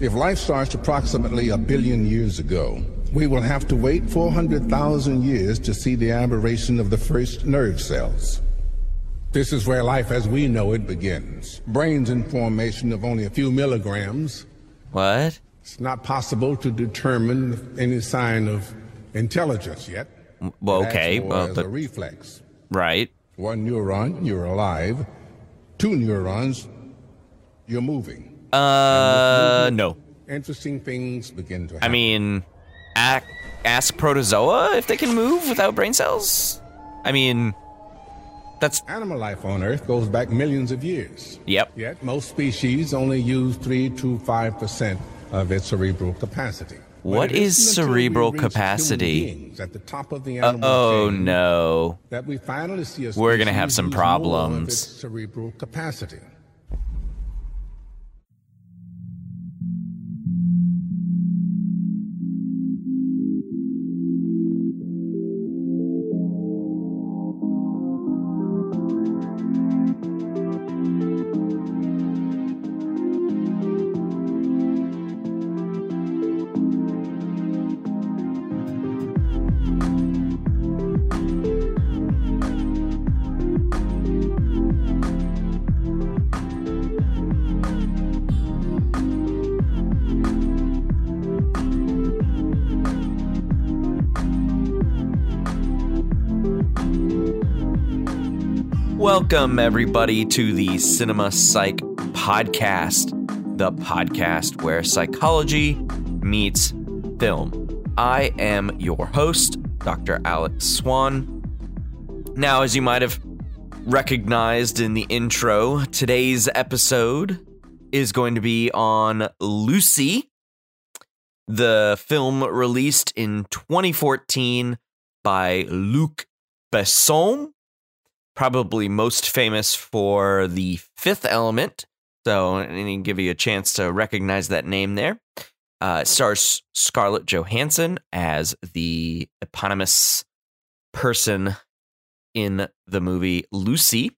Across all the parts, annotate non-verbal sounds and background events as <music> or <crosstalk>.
If life starts approximately a billion years ago, we will have to wait 400,000 years to see the aberration of the first nerve cells. This is where life as we know it begins. Brains in formation of only a few milligrams. What? It's not possible to determine any sign of intelligence yet. Well, okay, well, as but a reflex. right. One neuron, you're alive. Two neurons, you're moving. Uh, no. Interesting things begin to happen. I mean, ask protozoa if they can move without brain cells. I mean, that's Animal life on Earth goes back millions of years. yep. Yet most species only use 3 to 5% of its cerebral capacity. What is isn't until we cerebral capacity? At the top of the Uh, oh no. That we finally see a We're gonna have some use more of problems. cerebral capacity. Welcome, everybody, to the Cinema Psych Podcast, the podcast where psychology meets film. I am your host, Dr. Alex Swan. Now, as you might have recognized in the intro, today's episode is going to be on Lucy, the film released in 2014 by Luc Besson probably most famous for the fifth element. So, need to give you a chance to recognize that name there. Uh, stars Scarlett Johansson as the eponymous person in the movie Lucy.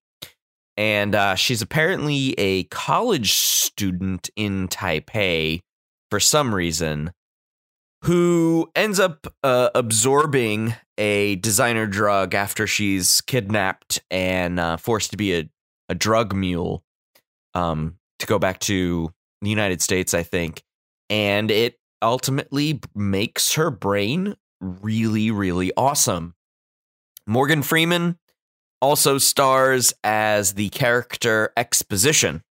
And uh, she's apparently a college student in Taipei for some reason who ends up uh, absorbing a designer drug after she's kidnapped and uh, forced to be a, a drug mule um, to go back to the United States, I think. And it ultimately makes her brain really, really awesome. Morgan Freeman also stars as the character Exposition.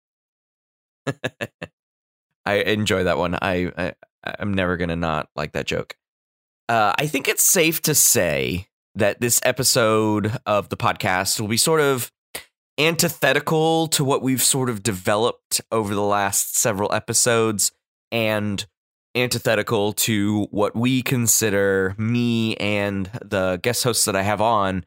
<laughs> I enjoy that one. I, I I'm never gonna not like that joke. Uh, I think it's safe to say that this episode of the podcast will be sort of antithetical to what we've sort of developed over the last several episodes and antithetical to what we consider me and the guest hosts that I have on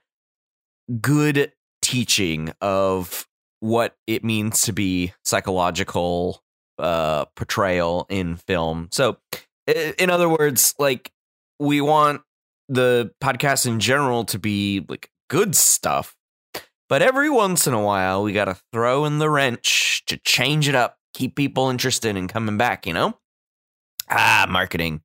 good teaching of what it means to be psychological uh portrayal in film. So in other words, like we want the podcast in general to be like good stuff. But every once in a while we got to throw in the wrench to change it up, keep people interested in coming back, you know? Ah, marketing.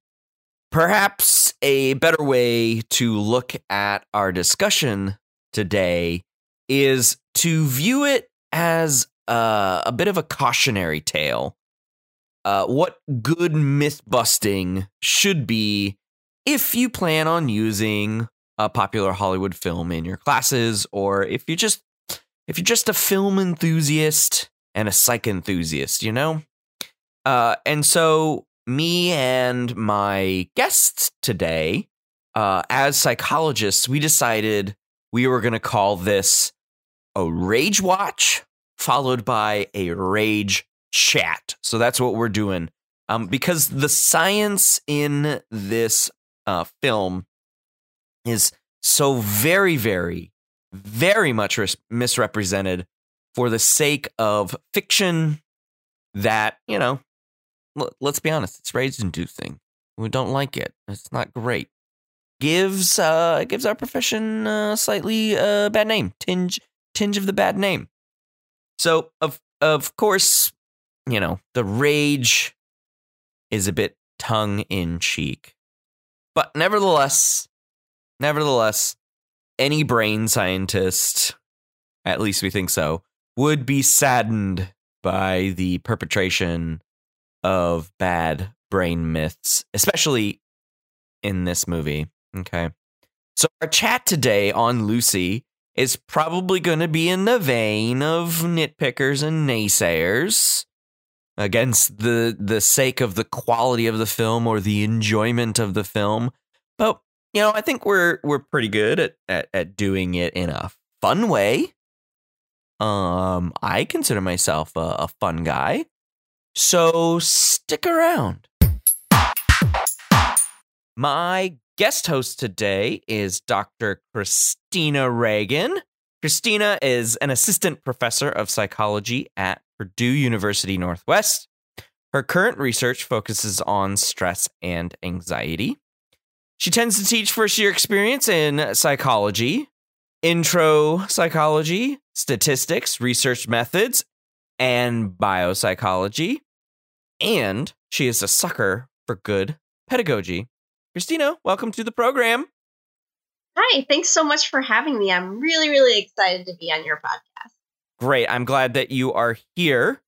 Perhaps a better way to look at our discussion today is to view it as uh, a bit of a cautionary tale. Uh, what good myth busting should be if you plan on using a popular Hollywood film in your classes, or if you just if you're just a film enthusiast and a psych enthusiast, you know. Uh, and so me and my guests today, uh, as psychologists, we decided we were going to call this a rage watch followed by a rage chat. So that's what we're doing. Um, because the science in this uh, film is so very, very, very much ris- misrepresented for the sake of fiction that, you know, l- let's be honest, it's rage inducing. We don't like it. It's not great. Gives uh it gives our profession a slightly uh bad name. Tinge tinge of the bad name. So of of course, you know, the rage is a bit tongue in cheek. But nevertheless, nevertheless, any brain scientist, at least we think so, would be saddened by the perpetration of bad brain myths, especially in this movie. Okay. So, our chat today on Lucy is probably going to be in the vein of nitpickers and naysayers against the the sake of the quality of the film or the enjoyment of the film. But you know, I think we're we're pretty good at at, at doing it in a fun way. Um, I consider myself a, a fun guy, so stick around. My guest host today is Dr. Christina Reagan. Christina is an assistant professor of psychology at Purdue University Northwest. Her current research focuses on stress and anxiety. She tends to teach first year experience in psychology, intro psychology, statistics, research methods, and biopsychology. And she is a sucker for good pedagogy. Christina, welcome to the program. Hi, thanks so much for having me. I'm really, really excited to be on your podcast. Great. I'm glad that you are here.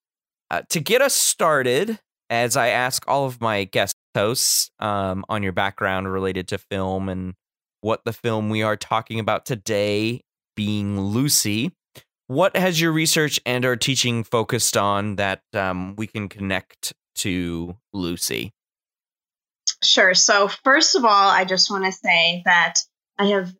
Uh, to get us started, as I ask all of my guest hosts um, on your background related to film and what the film we are talking about today being Lucy, what has your research and our teaching focused on that um, we can connect to Lucy? Sure. So, first of all, I just want to say that I have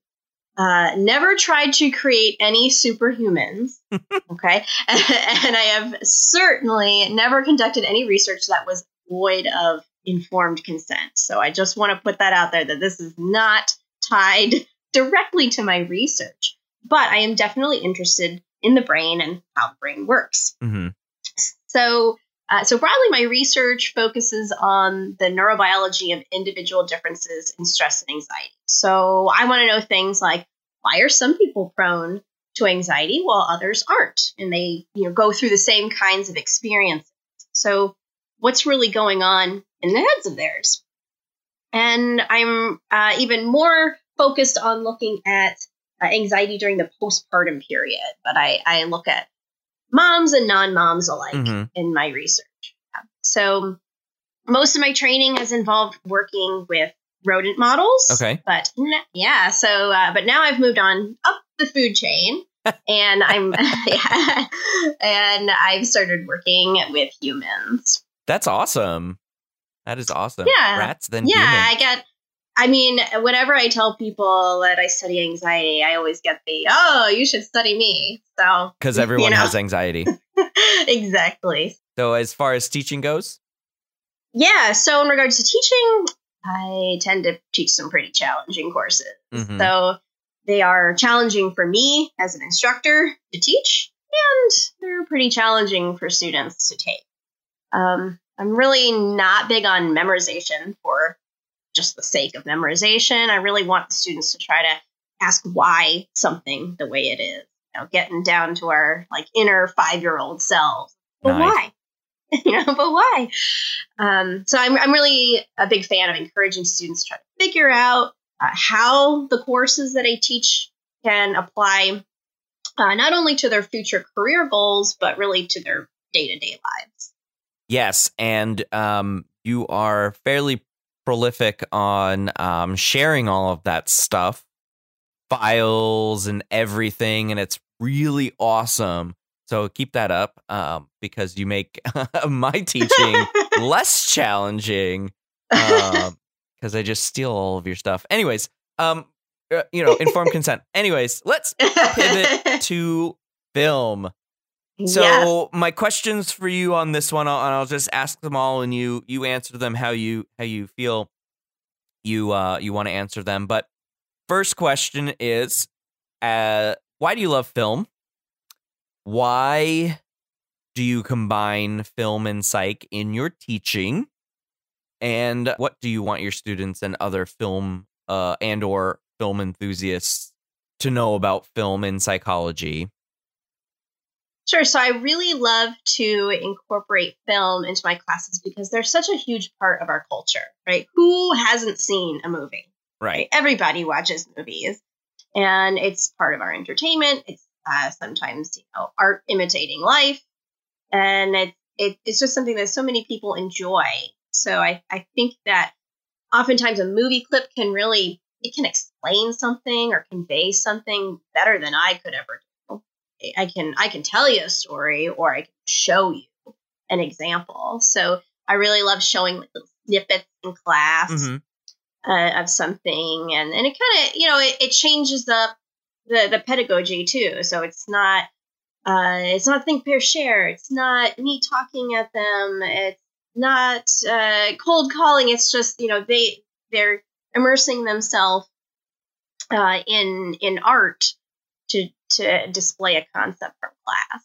uh, never tried to create any superhumans. <laughs> okay. and I have certainly never conducted any research that was void of informed consent. So, I just want to put that out there that this is not tied <laughs> directly to my research, but I am definitely interested in the brain and how the brain works. Mm-hmm. So, uh, so broadly, my research focuses on the neurobiology of individual differences in stress and anxiety. So I want to know things like why are some people prone to anxiety while others aren't, and they you know go through the same kinds of experiences. So what's really going on in the heads of theirs? And I'm uh, even more focused on looking at uh, anxiety during the postpartum period, but I, I look at moms and non-moms alike mm-hmm. in my research. So most of my training has involved working with rodent models. Okay. But yeah, so uh, but now I've moved on up the food chain. <laughs> and I'm <laughs> yeah, and I've started working with humans. That's awesome. That is awesome. Yeah. Rats then Yeah, humans. I get I mean, whenever I tell people that I study anxiety, I always get the, oh, you should study me. So, because everyone you know. has anxiety. <laughs> exactly. So, as far as teaching goes? Yeah. So, in regards to teaching, I tend to teach some pretty challenging courses. Mm-hmm. So, they are challenging for me as an instructor to teach, and they're pretty challenging for students to take. Um, I'm really not big on memorization for just the sake of memorization. I really want the students to try to ask why something the way it is. You know, getting down to our like inner five year old selves. But nice. why? <laughs> you know, but why? Um, so I'm I'm really a big fan of encouraging students to try to figure out uh, how the courses that I teach can apply uh, not only to their future career goals, but really to their day to day lives. Yes, and um, you are fairly prolific on um, sharing all of that stuff, files and everything, and it's really awesome. So keep that up um, because you make <laughs> my teaching <laughs> less challenging because um, <laughs> I just steal all of your stuff. Anyways, um, uh, you know, informed consent. Anyways, let's pivot to film. So my questions for you on this one, I'll, and I'll just ask them all, and you you answer them how you how you feel you uh you want to answer them. But first question is, uh, why do you love film? Why do you combine film and psych in your teaching? And what do you want your students and other film uh, and or film enthusiasts to know about film and psychology? Sure. So I really love to incorporate film into my classes because they're such a huge part of our culture, right? Who hasn't seen a movie? Right. Everybody watches movies, and it's part of our entertainment. It's uh, sometimes you know art imitating life, and it, it it's just something that so many people enjoy. So I I think that oftentimes a movie clip can really it can explain something or convey something better than I could ever do. I can I can tell you a story or I can show you an example. So I really love showing little snippets in class Mm-hmm. uh, of something, and and it kind of you know it, it changes up the the pedagogy too. So it's not uh, it's not think pair share. It's not me talking at them. It's not uh, cold calling. It's just you know they they're immersing themselves uh, in in art to to display a concept from class.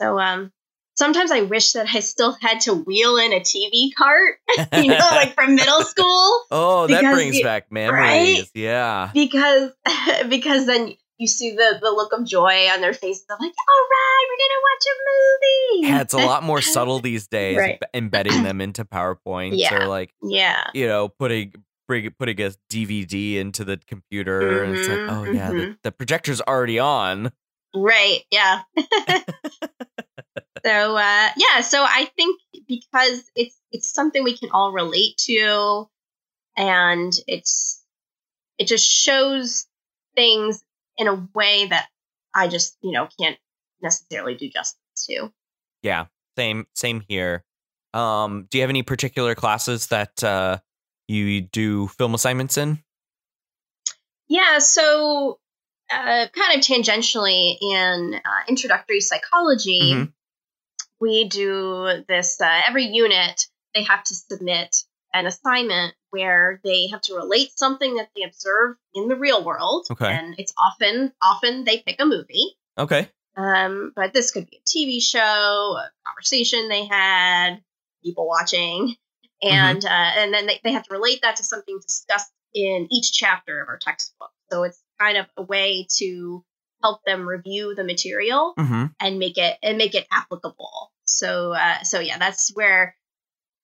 So um, sometimes I wish that I still had to wheel in a TV cart, <laughs> you know, like from middle <laughs> school, Oh, that brings you- back memories. right? Yeah. because <laughs> because then you see the the look of joy on their faces. I'm like, all right, we're gonna watch a movie. Yeah, it's a lot more subtle these days, Right. embedding <clears throat> them into PowerPoint Yeah. or like, yeah. you know, putting bring, putting a DVD into the computer and it's like, Mhm, oh yeah, the, mhm. the projector's already on. Right. Yeah. <laughs> so uh, yeah. So I think because it's it's something we can all relate to, and it's it just shows things in a way that I just you know can't necessarily do justice to. Yeah, same same here. Um, do you have any particular classes that uh, you do film assignments in? Yeah. So uh, kind of tangentially in uh, introductory psychology, Mhm. we do this uh, every unit. They have to submit an assignment where they have to relate something that they observe in the real world. Okay. And it's often often they pick a movie. Okay. Um, but this could be a TV show, a conversation they had, people watching, and uh, and then they, they have to relate that to something discussed in each chapter of our textbook. So it's kind of a way to help them review the material Mm-hmm. and make it and make it applicable. So uh, so yeah, that's where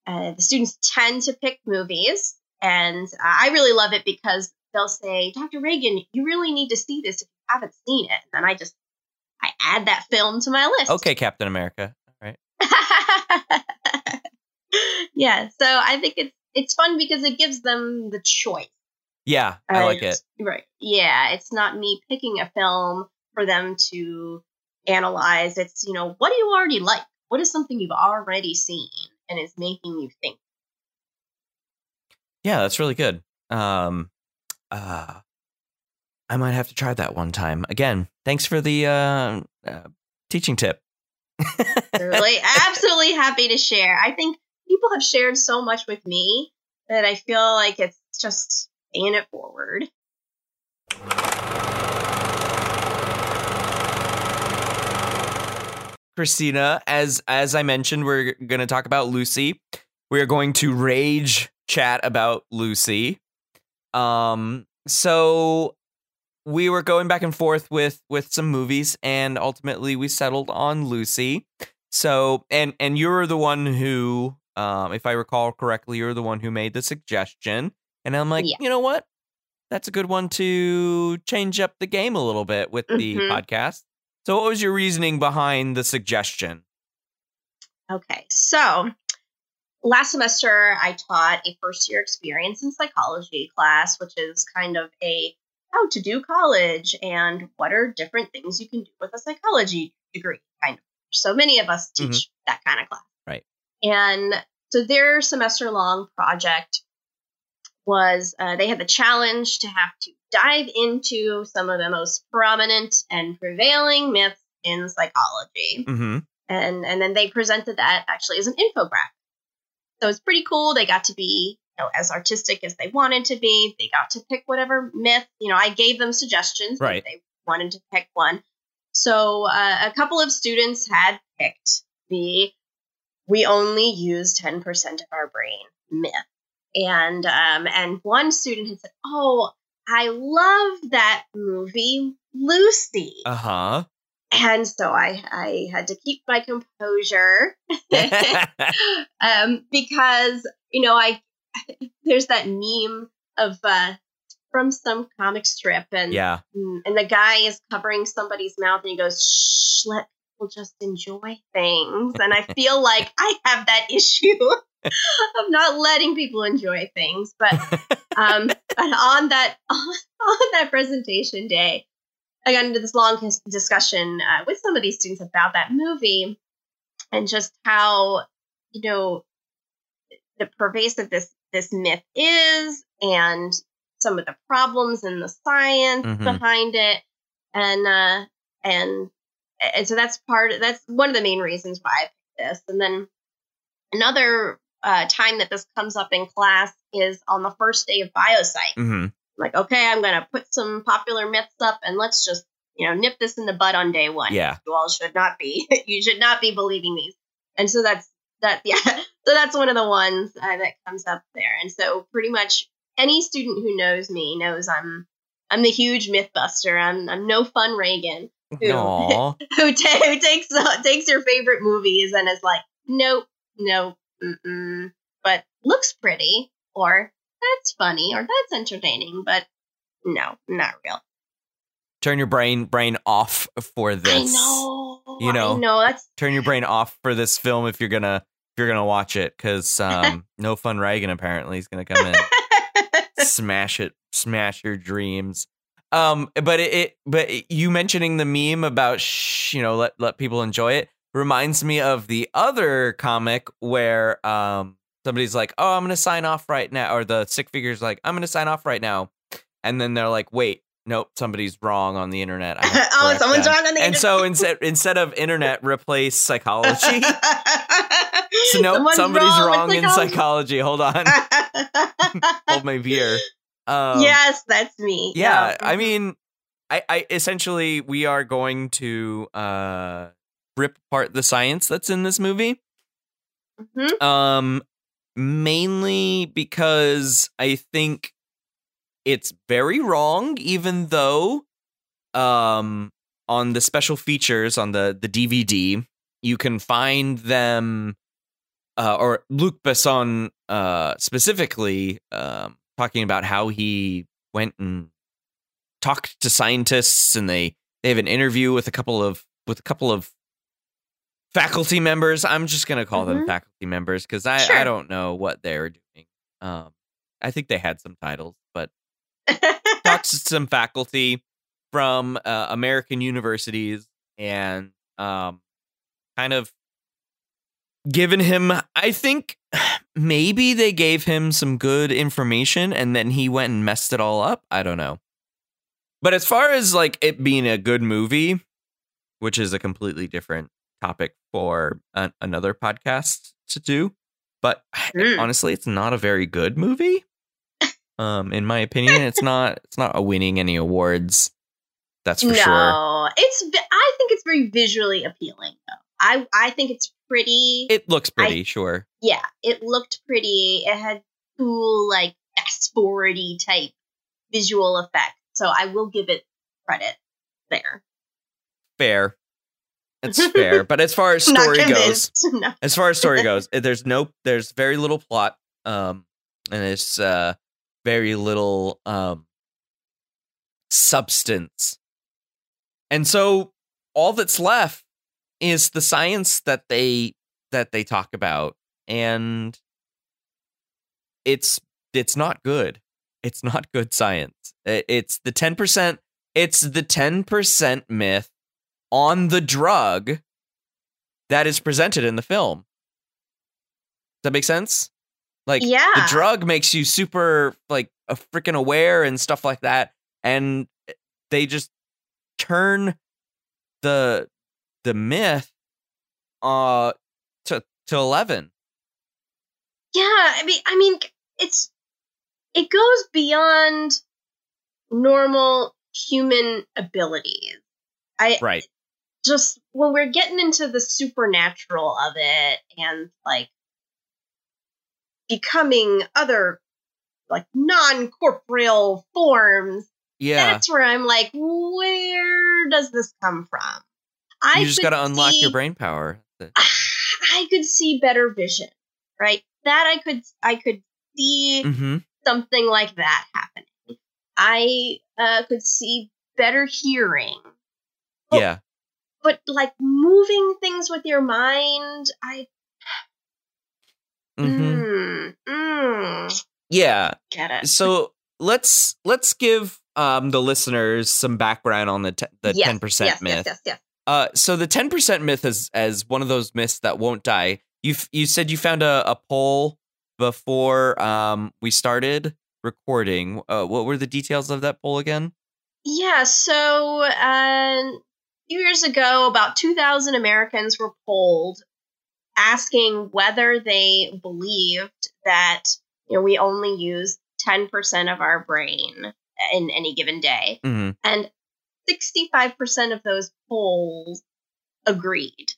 uh, the students tend to pick movies, and uh, I really love it because they'll say, "Dr. Reagan, you really need to see this if you haven't seen it," and I just I add that film to my list. Okay, Captain America. All right. <laughs> yeah, so I think it's it's fun because it gives them the choice. Yeah, I like it. Right. Yeah, it's not me picking a film for them to analyze. It's, you know, what do you already like? What is something you've already seen and is making you think? Yeah, that's really good. Um, uh, I might have to try that one time. Again, thanks for the uh, uh, teaching tip. <laughs> Really, absolutely happy to share. I think people have shared so much with me that I feel like it's just paying it forward. Christina, as as I mentioned, we're going to talk about Lucy. We are going to rage chat about Lucy. Um, so we were going back and forth with with some movies, and ultimately we settled on Lucy. So, and and you're the one who, um, if I recall correctly, you're the one who made the suggestion, and I'm like, Yeah. you know what? That's a good one to change up the game a little bit with the Mhm. podcast. So, what was your reasoning behind the suggestion? Okay, so last semester I taught a first year experience in psychology class, which is kind of a how to do college and what are different things you can do with a psychology degree kind of. So many of us teach that kind of class. And so their semester long project was uh, they had the challenge to have to dive into some of the most prominent and prevailing myths in psychology Mm-hmm. and and then they presented that actually as an infographic. So it's pretty cool. They got to be you know as artistic as they wanted to be. They got to pick whatever myth. You know, I gave them suggestions. Right. They wanted to pick one. So uh, a couple of students had picked the "we only use ten percent of our brain" myth, and um, and one student had said, "Oh, I love that movie, Lucy." Uh huh. and so I I had to keep my composure <laughs> <laughs> um, because you know I <laughs> there's that meme of uh, from some comic strip and yeah, and the guy is covering somebody's mouth and he goes shh let people just enjoy things and I feel like I have that issue <laughs> of not letting people enjoy things but um <laughs> but on that <laughs> on that presentation day I got into this long discussion uh, with some of these students about that movie and just how you know the pervasive this this myth is and some of the problems and the science Mhm. behind it and uh and and so that's part that's one of the main reasons why I picked this and then another uh, time that this comes up in class is on the first day of biopsych hmm like, okay, I'm gonna put some popular myths up and let's just, you know, nip this in the bud on day one. Yeah. You all should not be. <laughs> you should not be believing these. And so that's that. <laughs> Yeah. So that's one of the ones uh, that comes up there. And so pretty much any student who knows me knows I'm I'm the huge mythbuster. I'm I'm no fun Reagan who <laughs> who, ta- who takes uh, takes your favorite movies and is like, nope, nope, mm-mm, but looks pretty or that's funny or that's entertaining, but no, not real. Turn your brain brain off for this. I know, You know. I know. That's Turn your brain off for this film if you're gonna if you're gonna watch it, because um, <laughs> no fun Reagan apparently is gonna come in. <laughs> smash it smash your dreams um but it, it but it- you mentioning the meme about shh, you know let let people enjoy it reminds me of the other comic where um somebody's like oh i'm gonna sign off right now or the sick figure's like i'm gonna sign off right now and then they're like wait nope somebody's wrong on the internet. To <laughs> oh, someone's them." wrong on the and internet. And so instead instead of internet replace psychology <laughs> so nope, Someone's somebody's wrong wrong, with in psychology. Hold on. <laughs> Hold my beer um, yes, that's me. yeah i mean I, I essentially we are going to uh rip apart the science that's in this movie Mhm. um mainly because i think it's very wrong even though um on the special features on the the dvd you can find them uh, or luc besson uh specifically um talking about how he went and talked to scientists and they they have an interview with a couple of with a couple of faculty members. I'm just gonna call them Mhm. faculty members because i i don't know what they're doing. Um i think they had some titles but talks to <laughs> some faculty from uh, american universities and um kind of given him i think maybe they gave him some good information and then he went and messed it all up i don't know but as far as like it being a good movie which is a completely different topic for an, another podcast to do but <sighs> Mm. honestly it's not a very good movie um in my opinion it's <laughs> not it's not winning any awards that's for no, sure it's. I think it's very visually appealing, though. I I think it's pretty. it looks pretty sure yeah, it looked pretty. It had cool, like fast forwardy type visual effect. So I will give it credit there. fair it's <laughs> fair but as far as story goes. <laughs> No. as far as story goes eh, there's no there's very little plot um and it's uh very little um substance and so all that's left is the science that they that they talk about and it's it's not good it's not good science it's the 10% it's the 10% myth on the drug that is presented in the film. Does that make sense? Like Yeah. the drug makes you super like a freaking aware and stuff like that, and they just turn the the myth uh to to eleven. Yeah, I mean, I mean, it's it goes beyond normal human abilities. I Right. just when we're getting into the supernatural of it and like becoming other like non-corporeal forms Yeah. that's where i'm like where does this come from I you just got to unlock see- your brain power. <sighs> I could see better vision, right? That I could I could see Mm-hmm. something like that happening. I uh, could see better hearing, Oh. Yeah. but like moving things with your mind, I <sighs> Mm-hmm. mm, mm, Yeah. get it. So let's let's give um the listeners some background on the te- the Yes, ten percent yes, myth. Yes, yes, yes. Uh, so the ten percent myth is as one of those myths that won't die. You you said you found a, a poll before um we started recording. Uh, what were the details of that poll again? Yeah, so uh, a few years ago, about 2,000 Americans were polled asking whether they believed that you know we only use 10% of our brain in any given day. hmm And 65% of those polls agreed.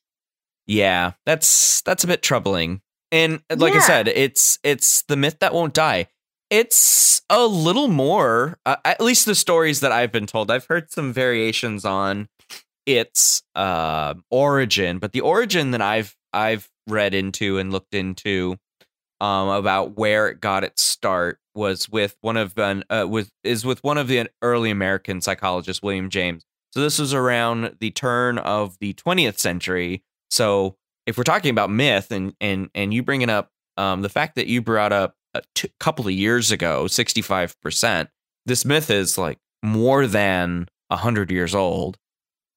Yeah, that's that's a bit troubling. And like I said, it's it's the myth that won't die. It's a little more, uh, at least the stories that I've been told. I've heard some variations on its uh, origin, but the origin that I've I've read into and looked into um, about where it got its start was with one of an uh, with is with one of the early American psychologists, William James. So this was around the turn of the 20th century. So if we're talking about myth and and and you bringing up um, the fact that you brought up a t- couple of years ago, 65%, this myth is like more than 100 years old.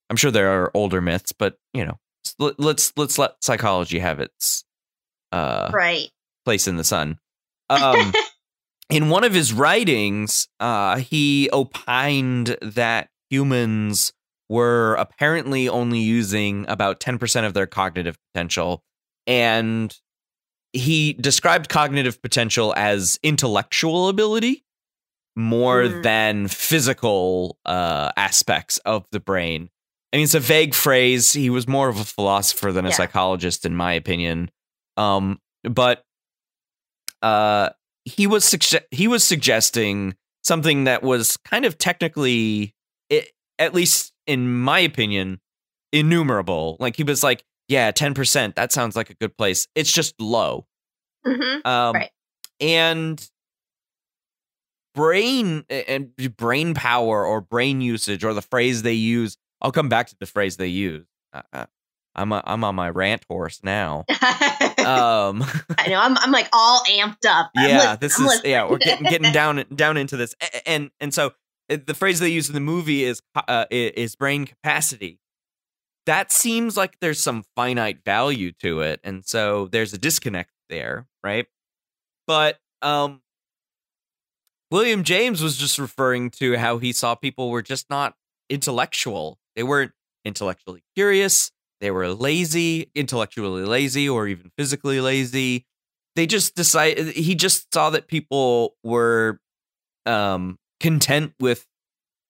I'm sure there are older myths, but you know, let- let's let's let psychology have its uh Right. place in the sun. Um, <laughs> in one of his writings, uh, he opined that humans were apparently only using about 10% of their cognitive potential. And he described cognitive potential as intellectual ability more Hmm. than physical uh, aspects of the brain. I mean, it's a vague phrase. He was more of a philosopher than a Yeah. psychologist, in my opinion. Um, but uh, he was sugge- he was suggesting something that was kind of technically, i at least in my opinion, innumerable. Like he was like, "Yeah, ten percent. That sounds like a good place. It's just low." hmm Um, Right. And brain and brain power or brain usage or the phrase they use. I'll come back to the phrase they use. Uh, I'm a, I'm on my rant horse now. <laughs> Um, <laughs> I know. I'm, I'm like all amped up. I'm yeah, this I'm is listening. yeah, we're getting getting <laughs> down down into this, and and so uh, the phrase they use in the movie is uh, is brain capacity. That seems like there's some finite value to it, and so there's a disconnect there, right? But um, William James was just referring to how he saw people were just not intellectual. They weren't intellectually curious. They were lazy, intellectually lazy, or even physically lazy. They just decided he just saw that people were um content with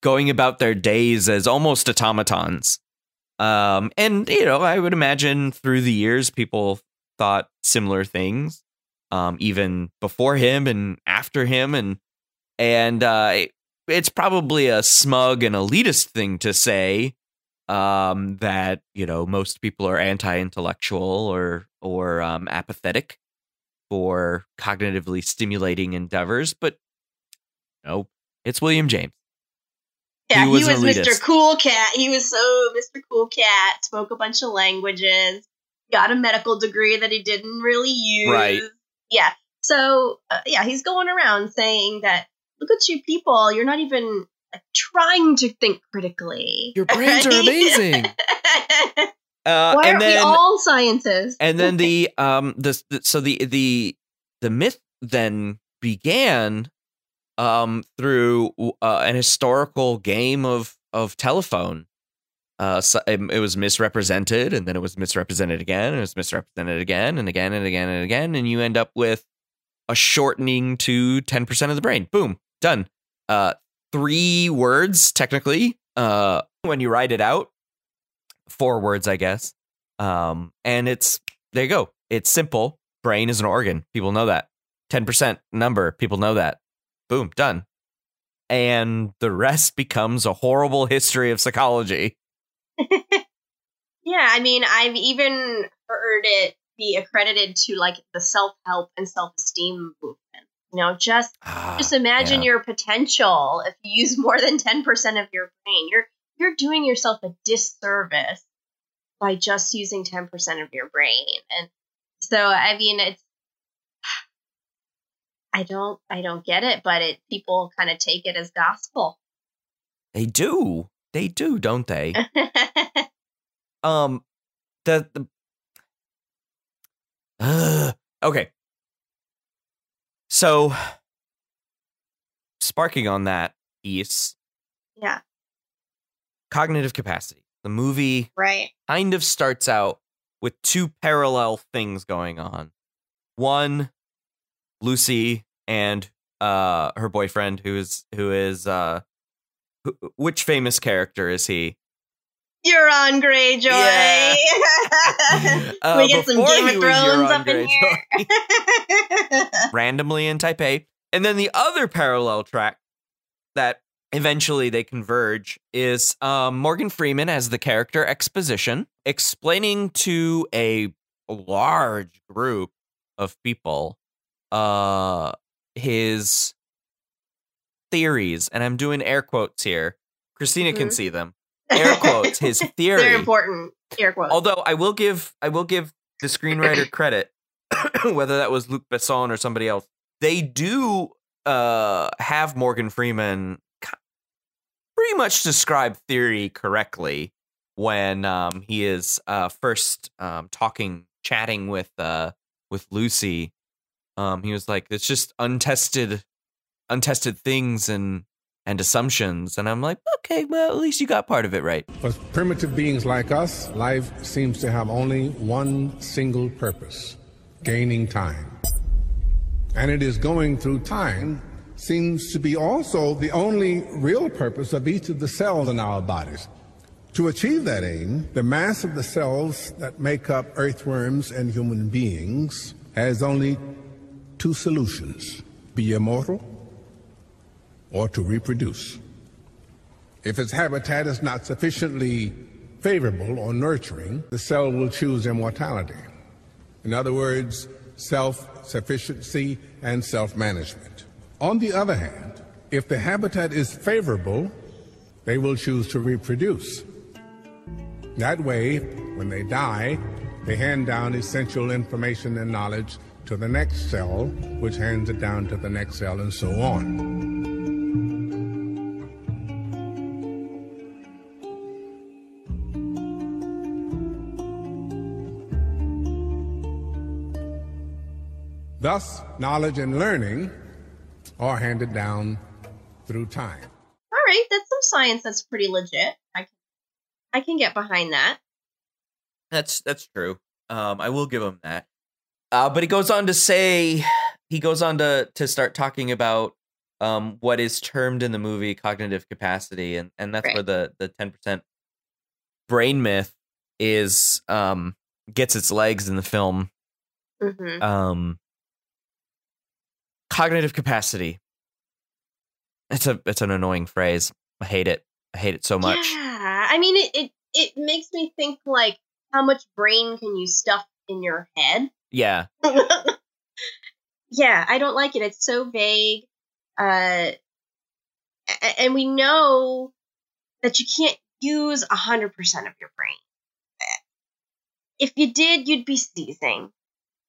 going about their days as almost automatons. Um and you know i would imagine through the years people thought similar things um even before him and after him and and uh it's probably a smug and elitist thing to say um that you know most people are anti-intellectual or or um apathetic for cognitively stimulating endeavors, but no, it's William James. Yeah, He he was was, Mr. Cool Cat. He was so Mr. Cool Cat. Spoke a bunch of languages. Got a medical degree that he didn't really use. Right. Yeah. So uh, yeah, he's going around saying that look at you people. You're not even trying to think critically. Your brains are amazing. <laughs> Uh, Why aren't we all scientists? and then the <laughs> um the, the so the the the myth then began um through uh, an historical game of of telephone. Uh, so it, it was misrepresented, and then it was misrepresented again, and it was misrepresented again, and again, and again, and again, and you end up with a shortening to ten percent of the brain. Boom, done. Uh, three words technically. Uh, when you write it out, four words, I guess. Um, and it's there you go. It's simple. Brain is an organ. People know that. Ten percent number. People know that. Boom, done. And the rest becomes a horrible history of psychology. <laughs> Yeah, I mean, I've even heard it be accredited to like the self help and self esteem movement. You know, just Ah, just imagine yeah. your potential. If you use more than ten percent of your brain, you're you're doing yourself a disservice by just using ten percent of your brain. And so, I mean, it's I don't I don't get it, but it people kind of take it as gospel. They do. They do, don't they? <laughs> um the the Ugh. <sighs> okay so sparking on that piece yeah, cognitive capacity. The movie right. kind of starts out with two parallel things going on. One lucy and uh her boyfriend who is who is uh who, which famous character is he Euron Greyjoy. Yeah. <laughs> Uh, we get some Game of Thrones up in here. <laughs> <laughs> randomly in Taipei. And then the other parallel track that eventually they converge is um, Morgan Freeman as the character exposition, explaining to a large group of people uh, his theories. And I'm doing air quotes here. Christina can Mhm. see them. Air <laughs> quotes, his theory. They're important. Air quotes. Although I will give I will give the screenwriter <clears throat> credit, <clears throat> whether that was Luc Besson or somebody else. They do uh, have Morgan Freeman pretty much describe theory correctly when um, he is uh, first um, talking, chatting with uh, with Lucy. Um, he was like, "It's just untested, untested things and and assumptions," and I'm like, "Okay, well, at least you got part of it right." For primitive beings like us, life seems to have only one single purpose gaining time. And it is going through time seems to be also the only real purpose of each of the cells in our bodies. To achieve that aim, the mass of the cells that make up earthworms and human beings has only two solutions be immortal or to reproduce. If its habitat is not sufficiently favorable or nurturing, the cell will choose immortality. In other words, self sufficiency and self management. On the other hand, if the habitat is favorable, they will choose to reproduce. That way, when they die, they hand down essential information and knowledge to the next cell, which hands it down to the next cell, and so on. Thus, knowledge and learning are handed down through time. All right, that's some science that's pretty legit. I can, I can get behind that. That's that's true. Um, I will give him that. Uh, but he goes on to say he goes on to to start talking about um what is termed in the movie cognitive capacity, and and that's Right. where the the ten percent brain myth is um gets its legs in the film. hmm Um, cognitive capacity. It's a it's an annoying phrase. I hate it. I hate it so much. Yeah, I mean, it, it it makes me think like, how much brain can you stuff in your head? Yeah. <laughs> yeah, I don't like it. It's so vague. Uh, and we know that you can't use a hundred percent of your brain. If you did, you'd be seizing.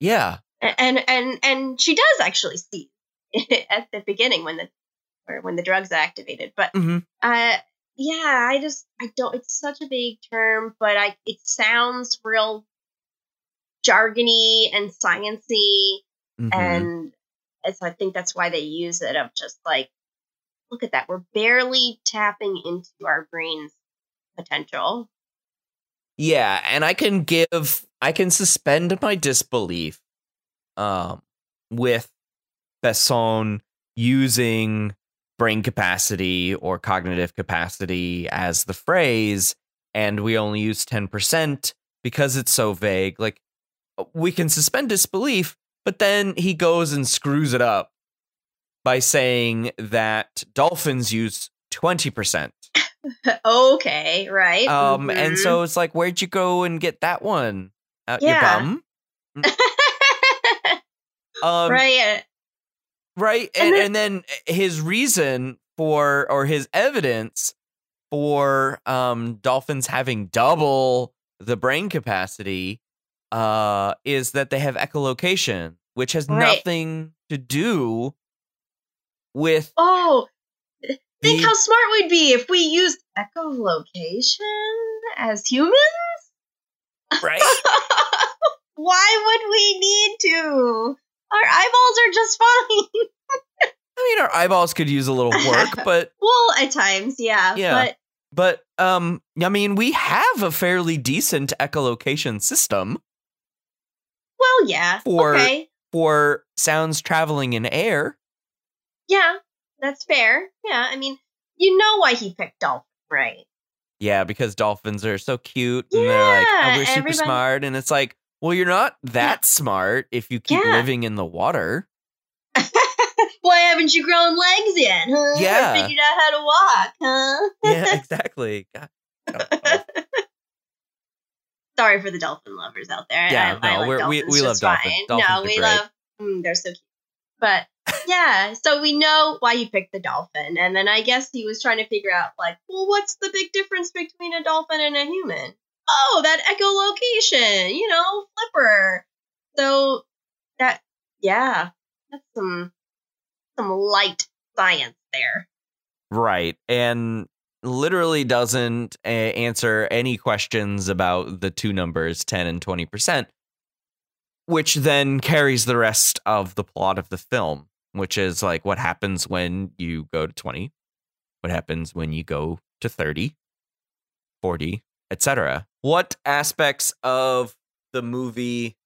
Yeah. And and and she does actually seize <laughs> at the beginning when the or when the drugs are activated. But hmm uh, yeah, I just I don't. It's such a vague term, but I it sounds real jargony and sciency Mm-hmm. and and so I think that's why they use it of just like, look at that, we're barely tapping into our brain's potential. Yeah, and I can give I can suspend my disbelief um with Besson using brain capacity or cognitive capacity as the phrase and we only use 10% because it's so vague. Like we can suspend disbelief, but then he goes and screws it up by saying that dolphins use 20%. <laughs> okay, right. Um, and Mhm. so it's like, where'd you go and get that one? Out Yeah. your bum? <laughs> Um, right. right And and, and then his reason for or his evidence for um dolphins having double the brain capacity uh is that they have echolocation which has Right. nothing to do with Oh, think the- how smart we'd be if we used echolocation as humans. right <laughs> Why would we need to? Our eyeballs are just fine. <laughs> i mean our eyeballs could use a little work <laughs> but well, at times, yeah. Yeah. but um i mean we have a fairly decent echolocation system well, yeah. For- okay. for sounds traveling in air Yeah, that's fair. Yeah, I mean, you know why he picked dolphin, right? Yeah, because dolphins are so cute and they're like, oh, we're super everybody- smart. And it's like, well, you're not that smart if you keep Yeah. living in the water. <laughs> Why haven't you grown legs yet? Huh? Or Yeah. figured out how to walk, huh? Yeah, <laughs> exactly. God. <laughs> Sorry for the dolphin lovers out there. Yeah, I, I no, like we're- we- dolphins we love dolphins. Dolphins no, we great. love. Mm, they're so cute. But yeah, so we know why he picked the dolphin, and then I guess he was trying to figure out, like, well, what's the big difference between a dolphin and a human? Oh, that echolocation, you know, flipper. So that, yeah, that's some some light science there. right. And literally doesn't uh, answer any questions about the two numbers, 10 and 20%, which then carries the rest of the plot of the film, which is like what happens when you go to 20, what happens when you go to 30, 40, etc. What aspects of the movie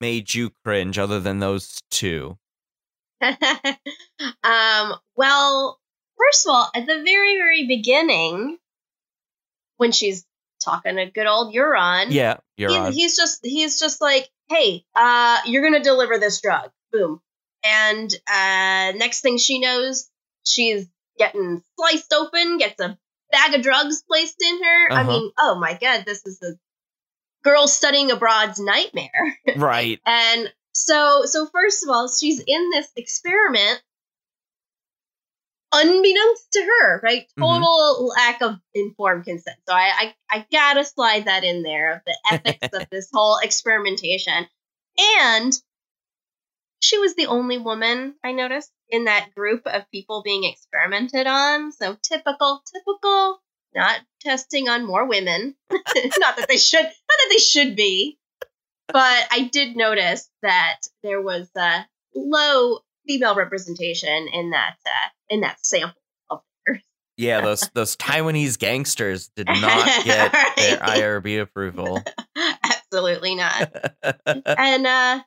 made you cringe other than those two? <laughs> um, well, first of all, at the very, very beginning, when she's talking to good old Euron, Yeah, you're he- he's just he's just like, hey, uh, you're gonna deliver this drug. Boom. And uh next thing she knows, she's getting sliced open, gets a bag of drugs placed in her. I Uh-huh. mean, oh my god, this is a girl studying abroad's nightmare. <laughs> right. And so, so first of all, she's in this experiment, unbeknownst to her, right? Mhm. Total lack of informed consent. So I, I, I gotta slide that in there of the ethics of <laughs> this whole experimentation. And she was the only woman I noticed in that group of people being experimented on. So typical, typical. Not testing on more women. <laughs> not that they should. Not that they should be but I did notice that there was a low female representation in that uh, in that sample of theirs. Yeah, those those Taiwanese gangsters did <laughs> not get their IRB approval. <laughs> Absolutely not. and uh,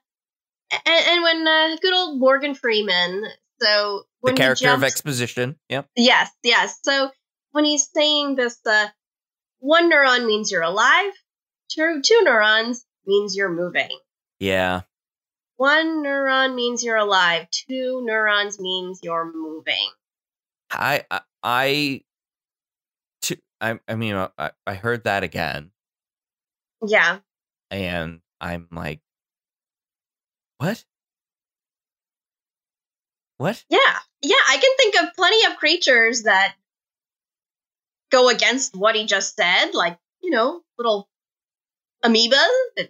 and, and when uh, good old Morgan Freeman, so the character of jumps- exposition. Yep. Yes, yes. So when he's saying this, uh, one neuron means you're alive. Two, two neurons means you're moving. Yeah. One neuron means you're alive. Two neurons means you're moving. I I I, to, I, I mean I, I heard that again Yeah. and I'm like what? What? Yeah. Yeah. I can think of plenty of creatures that go against what he just said, like, you know, little amoeba that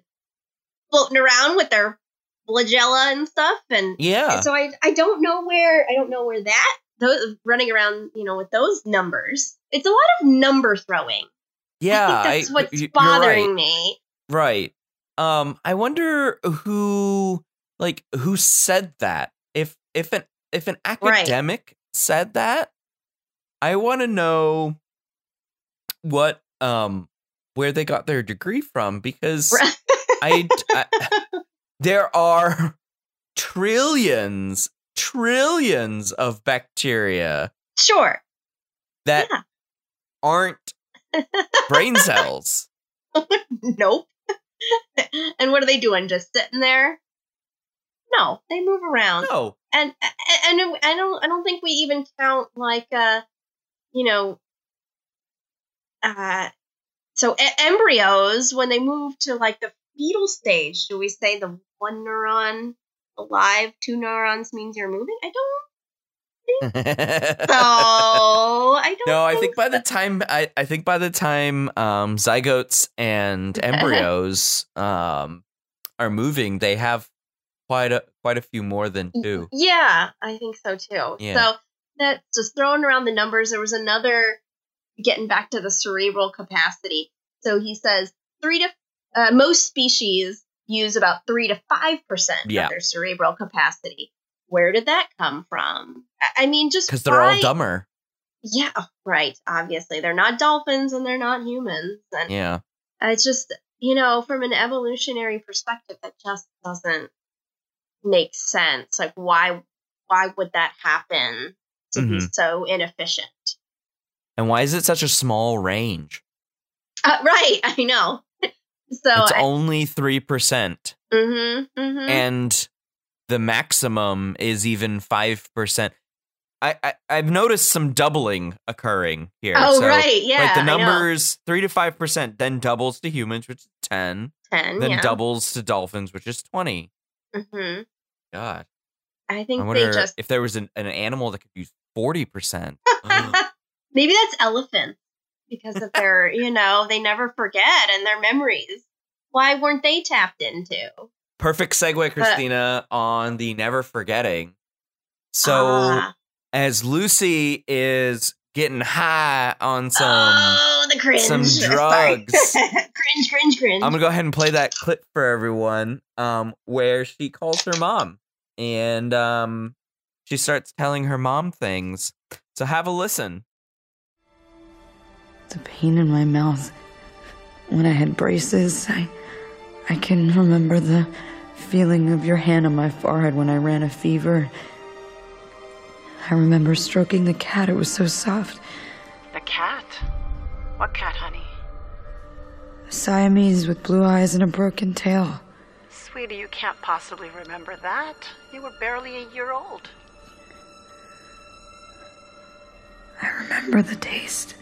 floating around with their flagella and stuff. And, Yeah. and so I, I don't know where, I don't know where that, those running around, you know, with those numbers. It's a lot of number throwing. yeah. I that's I- what's bothering right. me. Right. Um I wonder who like who said that. If if an if an academic said that, I want to know what um where they got their degree from because I, I <laughs> there are trillions trillions of bacteria Sure. that Yeah. aren't brain cells. <laughs> nope. <laughs> and what are they doing? Just sitting there? No, they move around. No. And and I don't I don't think we even count like uh you know uh, so e- embryos when they move to like the fetal stage, do we say the one neuron alive, two neurons means you're moving? I don't. <laughs> So I don't. no, I think think by the time I, I think by the time um, zygotes and <laughs> embryos um, are moving, they have quite a quite a few more than two. Yeah, I think so too. Yeah. So that's just throwing around the numbers. There was another getting back to the cerebral capacity. So he says three to uh, most species use about three to five percent Yeah. of their cerebral capacity. Where did that come from? I- I mean, just Because they're all dumber. Yeah, right. Obviously, they're not dolphins and they're not humans, and Yeah. it's just you know, from an evolutionary perspective, that just doesn't make sense. Like, why? Why would that happen to be Mm-hmm. so inefficient? And why is it such a small range? Uh, right, I know. <laughs> So, it's only three percent, mm-hmm, mm-hmm. and the maximum is even five percent. I, I I've noticed some doubling occurring here. oh, So, right, yeah. like the numbers three to five percent, then doubles to humans, which is ten. Ten. then yeah. doubles to dolphins, which is twenty. hmm God, I I think they just if there was an, an animal that could use forty percent. <laughs> maybe that's elephants because of <laughs> their, you know, they never forget and their memories. Why weren't they tapped into? Perfect segue, Christina, on the never forgetting. So Ah. as Lucy is getting high on some, oh, the cringe. <laughs> some drugs. cringe, cringe, cringe. I'm gonna go ahead and play that clip for everyone, um, where she calls her mom and um, she starts telling her mom things. So have a listen. The pain in my mouth. When I had braces, I I can remember the feeling of your hand on my forehead when I ran a fever. I remember stroking the cat, it was so soft. The cat? What cat, honey? A Siamese with blue eyes and a broken tail. Sweetie, you can't possibly remember that. You were barely a year old. I remember the taste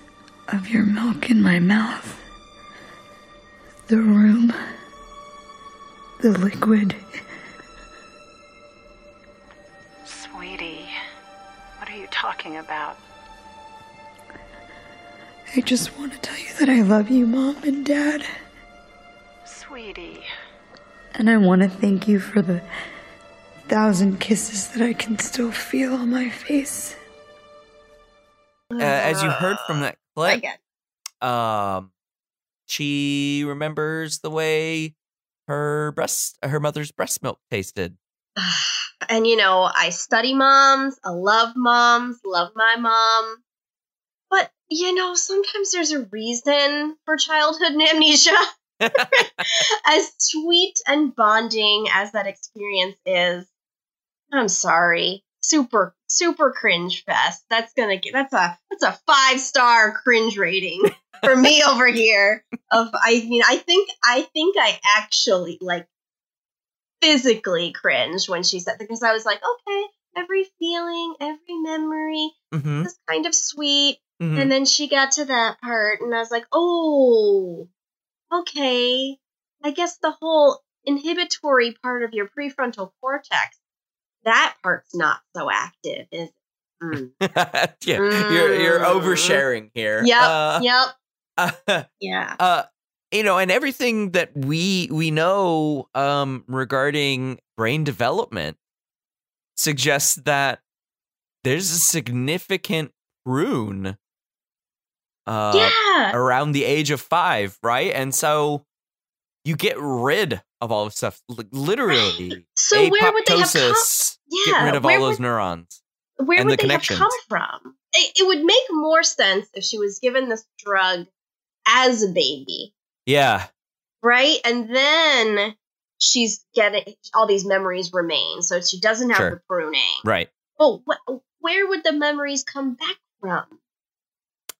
of your milk in my mouth. The room. The liquid. Sweetie, what are you talking about? I just want to tell you that I love you, Mom and Dad. Sweetie, And I want to thank you for the thousand kisses that I can still feel on my face. Uh, as you heard from that clip, um, she remembers the way her breast, her mother's breast milk tasted. <sighs> and you know, I study moms, I love moms, love my mom. But you know, sometimes there's a reason for childhood <laughs> amnesia. <laughs> as sweet and bonding as that experience is, I'm sorry. Super, super cringe fest. That's gonna get that's a that's a five star cringe rating for me <laughs> over here. Of I mean, I think I think I actually like physically cringed when she said that because I was like, okay, every feeling, every memory mm-hmm. is kind of sweet. hmm And then she got to that part, and I was like, oh, okay. I guess the whole inhibitory part of your prefrontal cortex, that part's not so active, is it? Mm. <laughs> yeah, you're you're Mm. oversharing here. Yep, Uh, yep, <laughs> uh, yeah. uh, you know, and everything that we we know um, regarding brain development suggests that there's a significant prune uh, yeah. around the age of five, right? And so you get rid of all this stuff, Li- literally. So where would they have come? Yeah, get rid of all those neurons. Where would the they have come from? It, it would make more sense if she was given this drug as a baby, Yeah, right? And then she's getting all these memories remain, so she doesn't have Sure. the pruning. right. But wh- where would the memories come back from?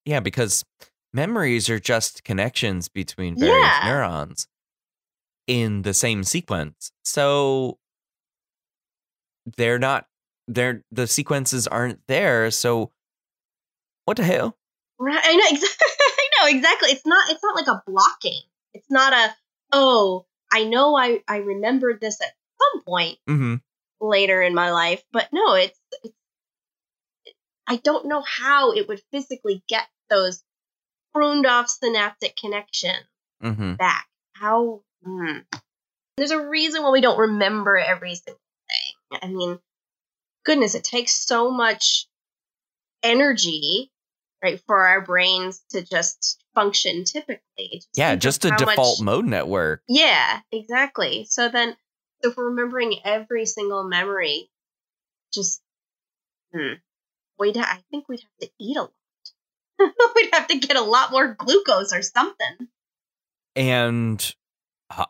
Yeah, because memories are just connections between various Yeah. neurons in the same sequence. So they're not they're the sequences aren't there. So what the hell? Right? I know. Exactly. <laughs> I no, exactly. It's not. It's not like a blocking. It's not a. Oh, I know. I I remembered this at some point hmm later in my life, but no, it's. it's I don't know how it would physically get those pruned off synaptic connections hmm back. How? hmm. There's a reason why we don't remember every single thing. I mean, goodness, it takes so much energy, right, for our brains to just function typically. Just Yeah, just a default much- mode network. Yeah, exactly. So then, if we're remembering every single memory, just, hmm, we'd I think we'd have to eat a lot. <laughs> we'd have to get a lot more glucose or something. and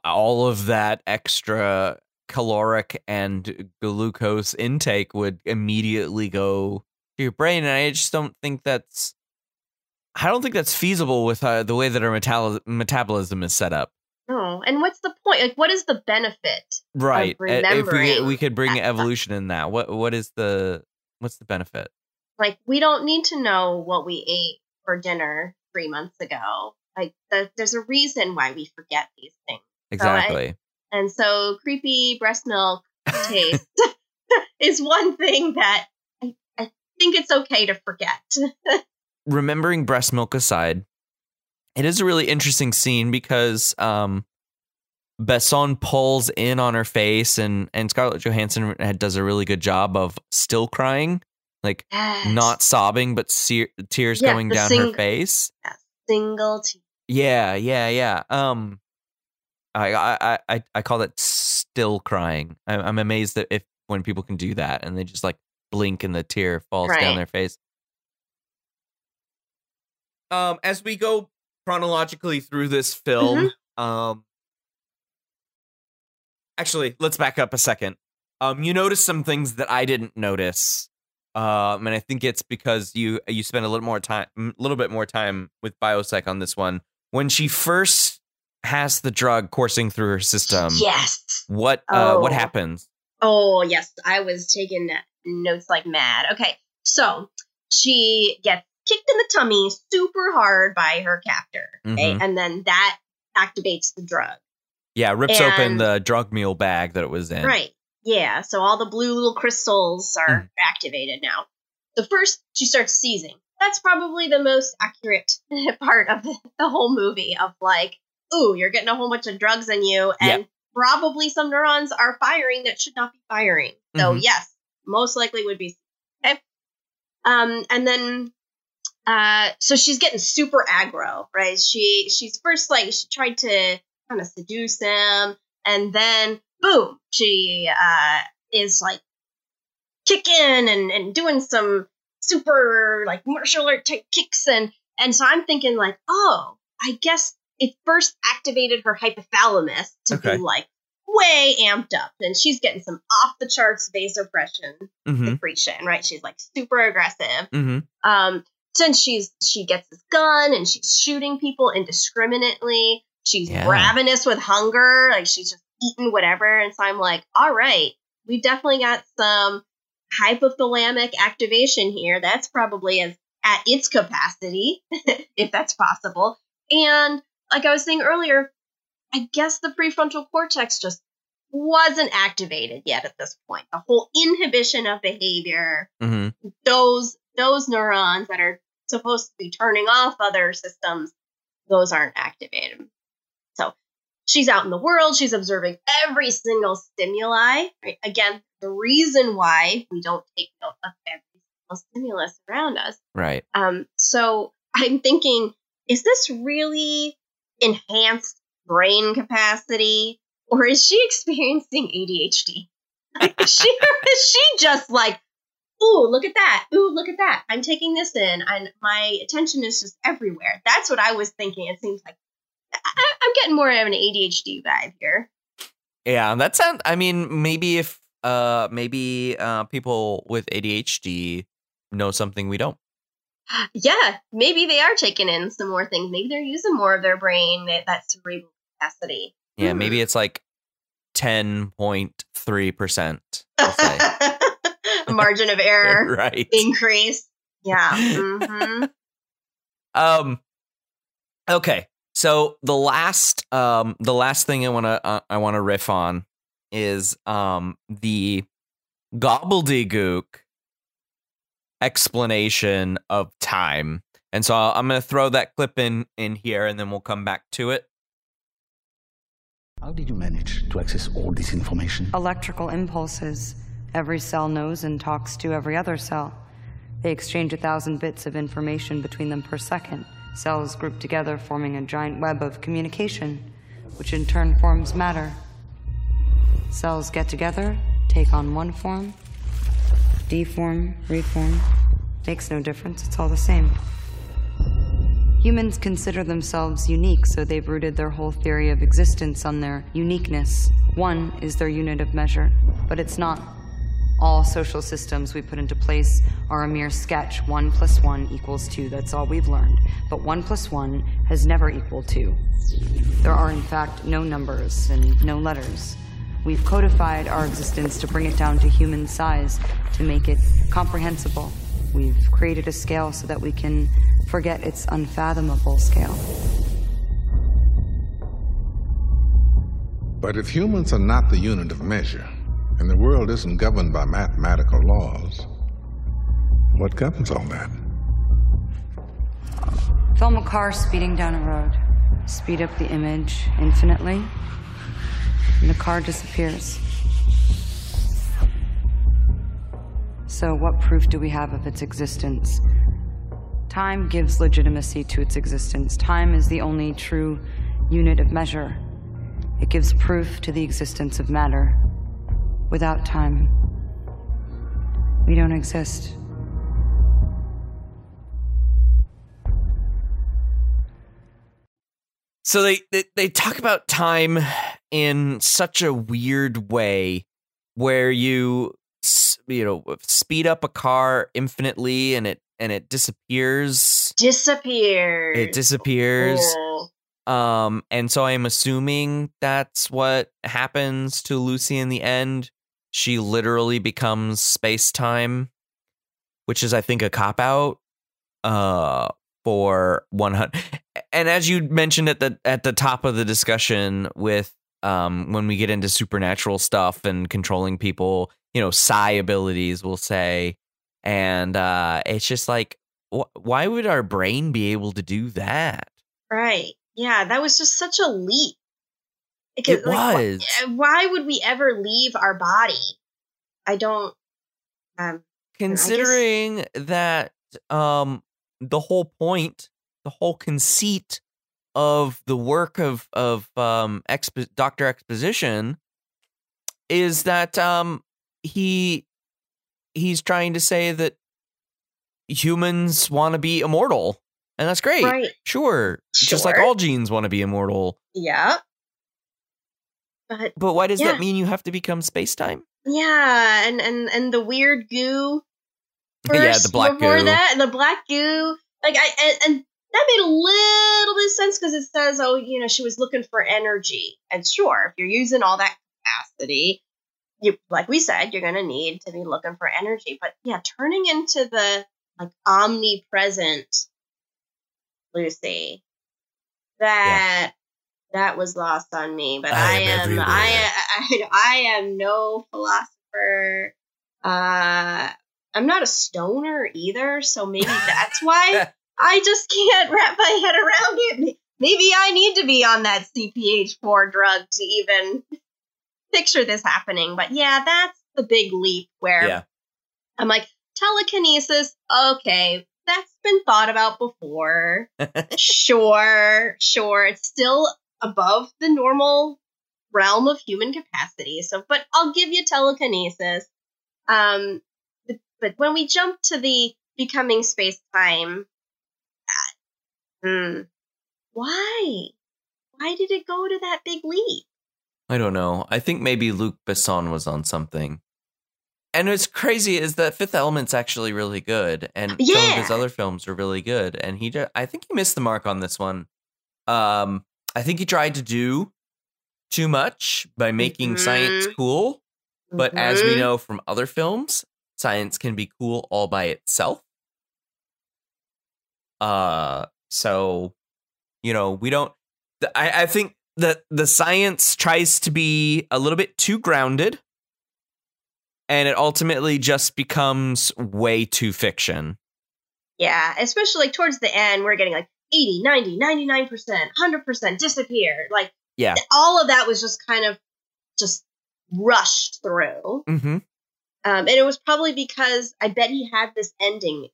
all of that extra caloric and glucose intake would immediately go to your brain and i just don't think that's i don't think that's feasible with uh, the way that our metal- metabolism is set up No, and what's the point? Like, what is the benefit? right Uh, if we we could bring that stuff. evolution in that what what is the what's the benefit Like, we don't need to know what we ate for dinner three months ago. Like, the, there's a reason why we forget these things. exactly And so, creepy breast milk taste <laughs> is one thing that I, I think it's okay to forget. remembering breast milk aside, it is a really interesting scene because um Besson pulls in on her face and and Scarlett Johansson does a really good job of still crying, like not sobbing but se- tears Yeah, going down sing- her face. single tea. Yeah, yeah, yeah. Um I I I I call that still crying. I, I'm amazed that if when people can do that and they just like blink and the tear falls down their face. Um, as we go chronologically through this film, um, actually, let's back up a second. Um, you notice some things that I didn't notice. Um, and I think it's because you you spend a little more time, a little bit more time with Biosec on this one. When she first has the drug coursing through her system, yes. what uh, what Oh. happens? Oh, yes. I was taking notes like mad. Okay. So she gets kicked in the tummy super hard by her captor. Okay. Mhm. And then that activates the drug. Yeah, rips open the drug mule bag that it was in. Right. Yeah. So all the blue little crystals are Mm. activated now. So first, she starts seizing. That's probably the most accurate <laughs> part of the, the whole movie of like, ooh, you're getting a whole bunch of drugs in you, and probably some neurons are firing that should not be firing. So Mhm. yes, most likely would be okay. Um, and then uh so she's getting super aggro, right? She she's first like she tried to kind of seduce him, and then boom, she uh is like kicking and and doing some super like martial art type kicks and and so I'm thinking like, oh, I guess it first activated her hypothalamus to Okay. be like way amped up, and she's getting some off the charts vasopressin Mm-hmm. secretion, right? She's like super aggressive. Mm-hmm. Um, since she's she gets this gun and she's shooting people indiscriminately. She's Yeah. ravenous with hunger, like she's just eating whatever. And so I'm like, all right, we've definitely got some hypothalamic activation here. That's probably as at its capacity, <laughs> if that's possible. And like I was saying earlier, I guess the prefrontal cortex just wasn't activated yet at this point. The whole inhibition of behavior, Mm-hmm. those those neurons that are supposed to be turning off other systems, those aren't activated. So she's out in the world, she's observing every single stimuli. Right? Again, the reason why we don't take note of every single stimulus around us. Right. Um, so I'm thinking, is this really enhanced brain capacity, or is she experiencing ADHD? Like, is she <laughs> or is she just like, ooh, look at that, ooh, look at that. I'm taking this in, and my attention is just everywhere. That's what I was thinking. It seems like I, I'm getting more of an ADHD vibe here. Yeah, that sounds. I mean, maybe if uh maybe uh people with ADHD know something we don't. <gasps> Yeah, maybe they are taking in some more things. Maybe they're using more of their brain, that, that cerebral capacity. Yeah, Hmm. maybe it's like ten point three percent. <laughs> Margin of <laughs> error right. increase. Yeah. <laughs> Mm-hmm. Um. Okay, so the last um the last thing I want to uh, I want to riff on is um the gobbledygook explanation of time. And so I'm going to throw that clip in in here and then we'll come back to it. How did you manage to access all this information? Electrical impulses. Every cell knows and talks to every other cell. They exchange a thousand bits of information between them per second. Cells group together, forming a giant web of communication, which in turn forms matter. Cells get together, take on one form, deform, reform. Makes no difference, it's all the same. Humans consider themselves unique, so they've rooted their whole theory of existence on their uniqueness. One is their unit of measure, but it's not. All social systems we put into place are a mere sketch. One plus one equals two. That's all we've learned. But one plus one has never equaled two. There are, in fact, no numbers and no letters. We've codified our existence to bring it down to human size, to make it comprehensible. We've created a scale so that we can forget its unfathomable scale. But if humans are not the unit of measure, and the world isn't governed by mathematical laws, what governs all that? Film a car speeding down a road. Speed up the image infinitely, and the car disappears. So, what proof do we have of its existence? Time gives legitimacy to its existence. Time is the only true unit of measure. It gives proof to the existence of matter. Without time, we don't exist. So they, they they talk about time in such a weird way where you you know speed up a car infinitely and it and it disappears Disappears. it disappears Oh. um and so i'm assuming that's what happens to lucy in the end she literally becomes space-time which is i think a cop out uh for 100 and as you mentioned at the at the top of the discussion with um when we get into supernatural stuff and controlling people you know psi abilities we'll say and uh it's just like wh- why would our brain be able to do that Right. Yeah, that was just such a leap. It like, was. uh, why would we ever leave our body? I don't. Um. considering that um the whole point the whole conceit of the work of of um expo- dr exposition is that um he he's trying to say that humans want to be immortal and that's great Right. sure just like all genes want to be immortal Yeah. But but why does Yeah. that mean you have to become space-time yeah, and and and the weird goo. Yeah, the black before goo. that, the black goo. Like I and, and that made a little bit of sense because it says, oh, you know, she was looking for energy. And sure, if you're using all that capacity, you like we said, you're gonna need to be looking for energy. But yeah, turning into the like omnipresent Lucy, that that was lost on me. But I I, am, am I, <laughs> I, I am no philosopher. Uh, I'm not a stoner either, so maybe <laughs> that's why I just can't wrap my head around it. Maybe I need to be on that CPH4 drug to even picture this happening. But yeah, that's the big leap where yeah I'm like, telekinesis, okay, that's been thought about before. <laughs> sure, sure. It's still above the normal realm of human capacity. So, but I'll give you telekinesis. Um, but, but when we jump to the becoming space time, hmm, why? Why did it go to that big leap? I don't know. I think maybe Luc Besson was on something. And what's crazy is that Fifth Element's actually really good, and some of his other films are really good. And he, ju- I think he missed the mark on this one. Um, I think he tried to do too much by making science Mhm. cool, but as we Mhm. know from other films, science can be cool all by itself. Uh, so You know, we don't. I, I think that the science tries to be a little bit too grounded, and it ultimately just becomes way too fiction. Yeah, especially like towards the end, we're getting like 80, 90, 99%, 100% disappeared. Like, Yeah. all of that was just kind of just rushed through. Mm-hmm. Um, and it was probably because I bet he had this ending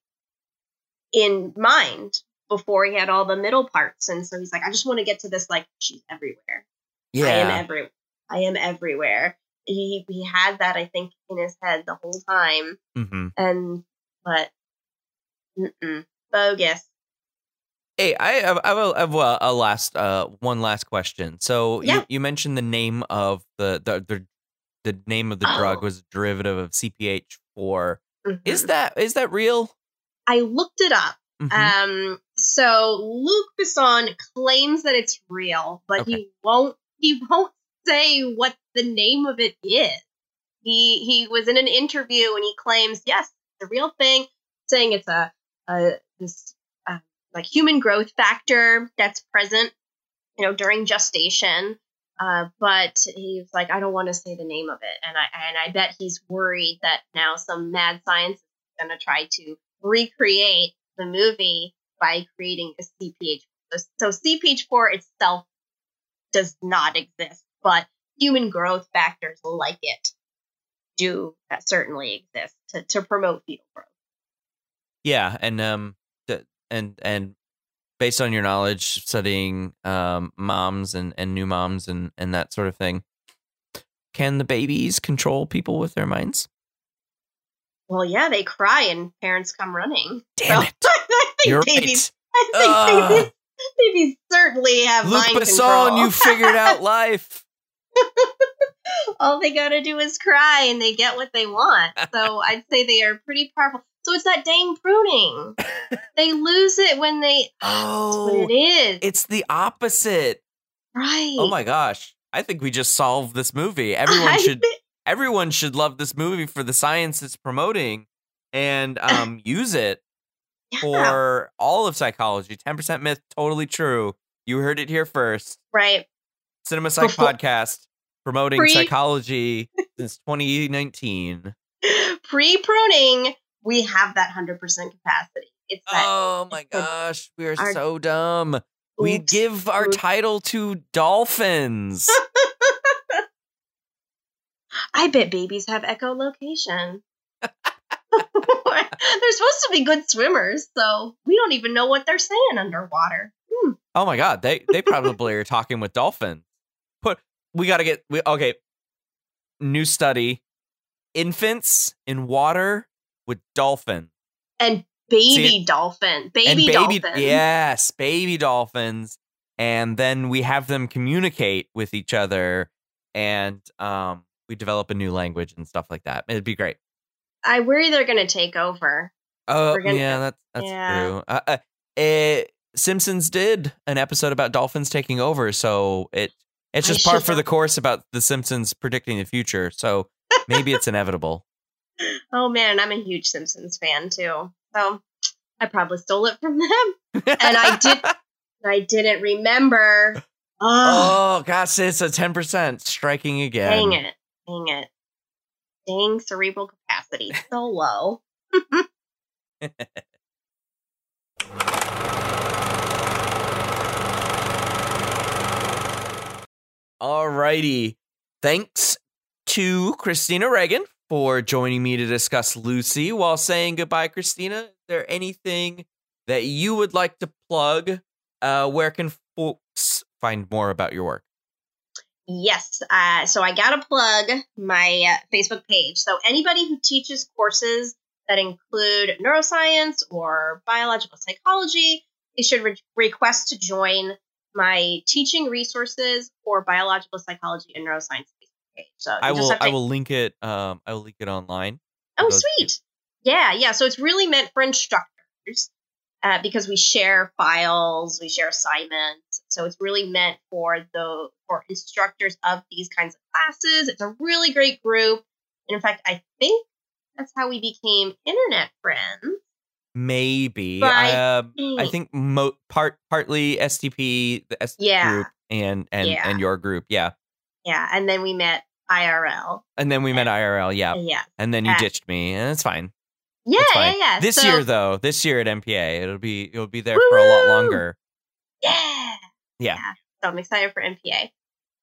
in mind before he had all the middle parts. And so he's like, I just want to get to this, like, she's everywhere. Yeah. I am Yeah. every I am everywhere. He he had that, I think, in his head the whole time. Mm-hmm. And but mm-mm, bogus. Hey, I have, I have, a, I have a, a last uh one last question. So Yeah. you, you mentioned the name of the the the, the name of the drug Oh. was a derivative of CPH four. Mhm. Is that is that real? I looked it up. Mhm. Um, so Luc Besson claims that it's real, but Okay. he won't. He <laughs> won't say what the name of it is. He he was in an interview and he claims yes, the real thing, saying it's a, a this like human growth factor that's present, you know, during gestation. Uh, but he's like, I don't want to say the name of it, and I and I bet he's worried that now some mad scientist is going to try to recreate the movie by creating a CPH. So, so CPH4 itself does not exist, but human growth factors like it do uh, certainly exist to, to promote fetal growth. Yeah, and um, and and based on your knowledge studying um moms and and new moms and and that sort of thing, can the babies control people with their minds? Well, yeah, they cry and parents come running. <laughs> Damn So, it! I think You're babies, right. <laughs> I think Ugh. babies, babies certainly have Luc mind Besson, control. you figured out <laughs> life. all they gotta do is cry and they get what they want. So I'd say they are pretty powerful. So it's that dang pruning. <laughs> they lose it when they. Oh, it is. it's the opposite. right. Oh my gosh. I think we just solved this movie. <laughs> Everyone I should thi- everyone should love this movie for the science it's promoting and <laughs> um use it yeah, for all of psychology. 10% myth totally true. You heard it here first. right. Cinema Psych Before- podcast promoting Pre- psychology since 2019. Pre pruning, we have that hundred percent capacity. It's that. Oh my gosh, we are our- so dumb. We Oops. give our Oops. title to dolphins. <laughs> I bet babies have echolocation. <laughs> they're supposed to be good swimmers, so we don't even know what they're saying underwater. Hmm. Oh my god, they they probably are talking with dolphins. Put we got to get we, okay. New study: infants in water with dolphins. And baby See- dolphin, baby, and baby, dolphin. yes, baby dolphins, and then we have them communicate with each other, and um, we develop a new language and stuff like that. It'd be great. I worry they're going to take over. Oh gonna- yeah, that's that's yeah. true. Uh, uh, eh, Simpsons did an episode about dolphins taking over, so it it's just par should for the course about the Simpsons predicting the future. So maybe it's inevitable. Oh man, I'm a huge Simpsons fan too. So I probably stole it from them. <laughs> And I did- I didn't remember. Oh, oh gosh, it's a ten percent striking again. dang it. Dang it. Dang cerebral capacity. So low. <laughs> Alrighty. Thanks to Christina Reagan for joining me to discuss Lucy. While saying goodbye, Christina, is there anything that you would like to plug? Uh, where can folks find more about your work? Yes. Uh, so I got to plug my uh, Facebook page. So anybody who teaches courses that include neuroscience or biological psychology, they should re- request to join my teaching resources for biological psychology and neuroscience page. So I will to- I will link it um I will link it online. Oh, sweet. Yeah, yeah. So it's really meant for instructors uh, because we share files, we share assignments. So it's really meant for the for instructors of these kinds of classes. It's a really great group. And in fact, I think that's how we became internet friends. Maybe. I I, uh, I think- think mo- part partly STP, the STP Yeah. group, and and Yeah. and your group, yeah. Yeah, and then we met IRL. And then we met IRL, yeah. Yeah. And then you ditched me, and it's fine. Yeah, It's yeah, fine. yeah. This So- year, though, this year at MPA, it'll be it'll be there for a lot longer. Yeah. Yeah. So I'm excited for MPA.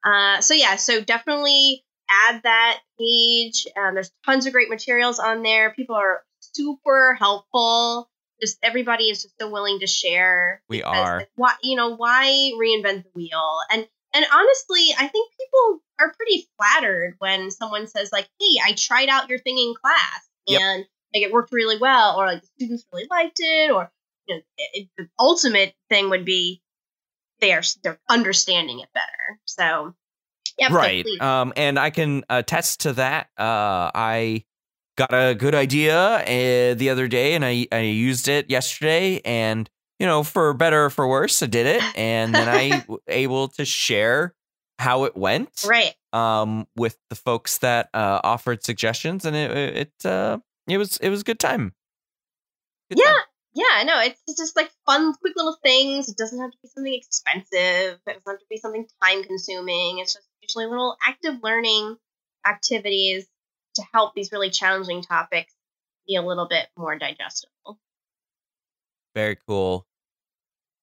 Uh, so yeah, so definitely add that page. Um, there's tons of great materials on there. People are super helpful. Just everybody is just so willing to share. We are. like, why you know why reinvent the wheel? And and honestly, I think people are pretty flattered when someone says like, "Hey, I tried out your thing in class Yep. and like it worked really well," or like the students really liked it, or you know, it, the ultimate thing would be they are they're understanding it better. So, yeah, right. please. Um, and I can attest to that. Uh, I got a good idea uh, the other day, and I I used it yesterday, and you know, for better or for worse, I did it, and then I <laughs> w- able to share how it went. right. Um, with the folks that uh offered suggestions, and it it uh it was it was a good time. Good Yeah. time. Yeah, no, it's it's just like fun, quick little things. It doesn't have to be something expensive. It doesn't have to be something time consuming. It's just usually little active learning activities to help these really challenging topics be a little bit more digestible. Very cool.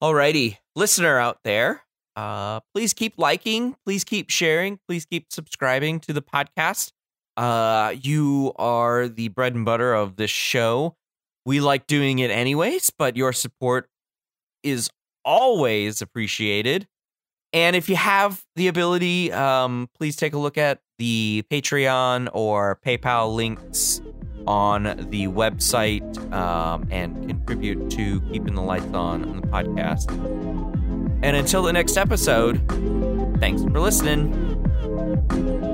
Alrighty, listener out there, uh, please keep liking, please keep sharing, please keep subscribing to the podcast. Uh, you are the bread and butter of this show. We like doing it anyways, but your support is always appreciated. And if you have the ability, um, please take a look at the Patreon or PayPal links on the website um, and contribute to keeping the lights on on the podcast. And until the next episode, thanks for listening.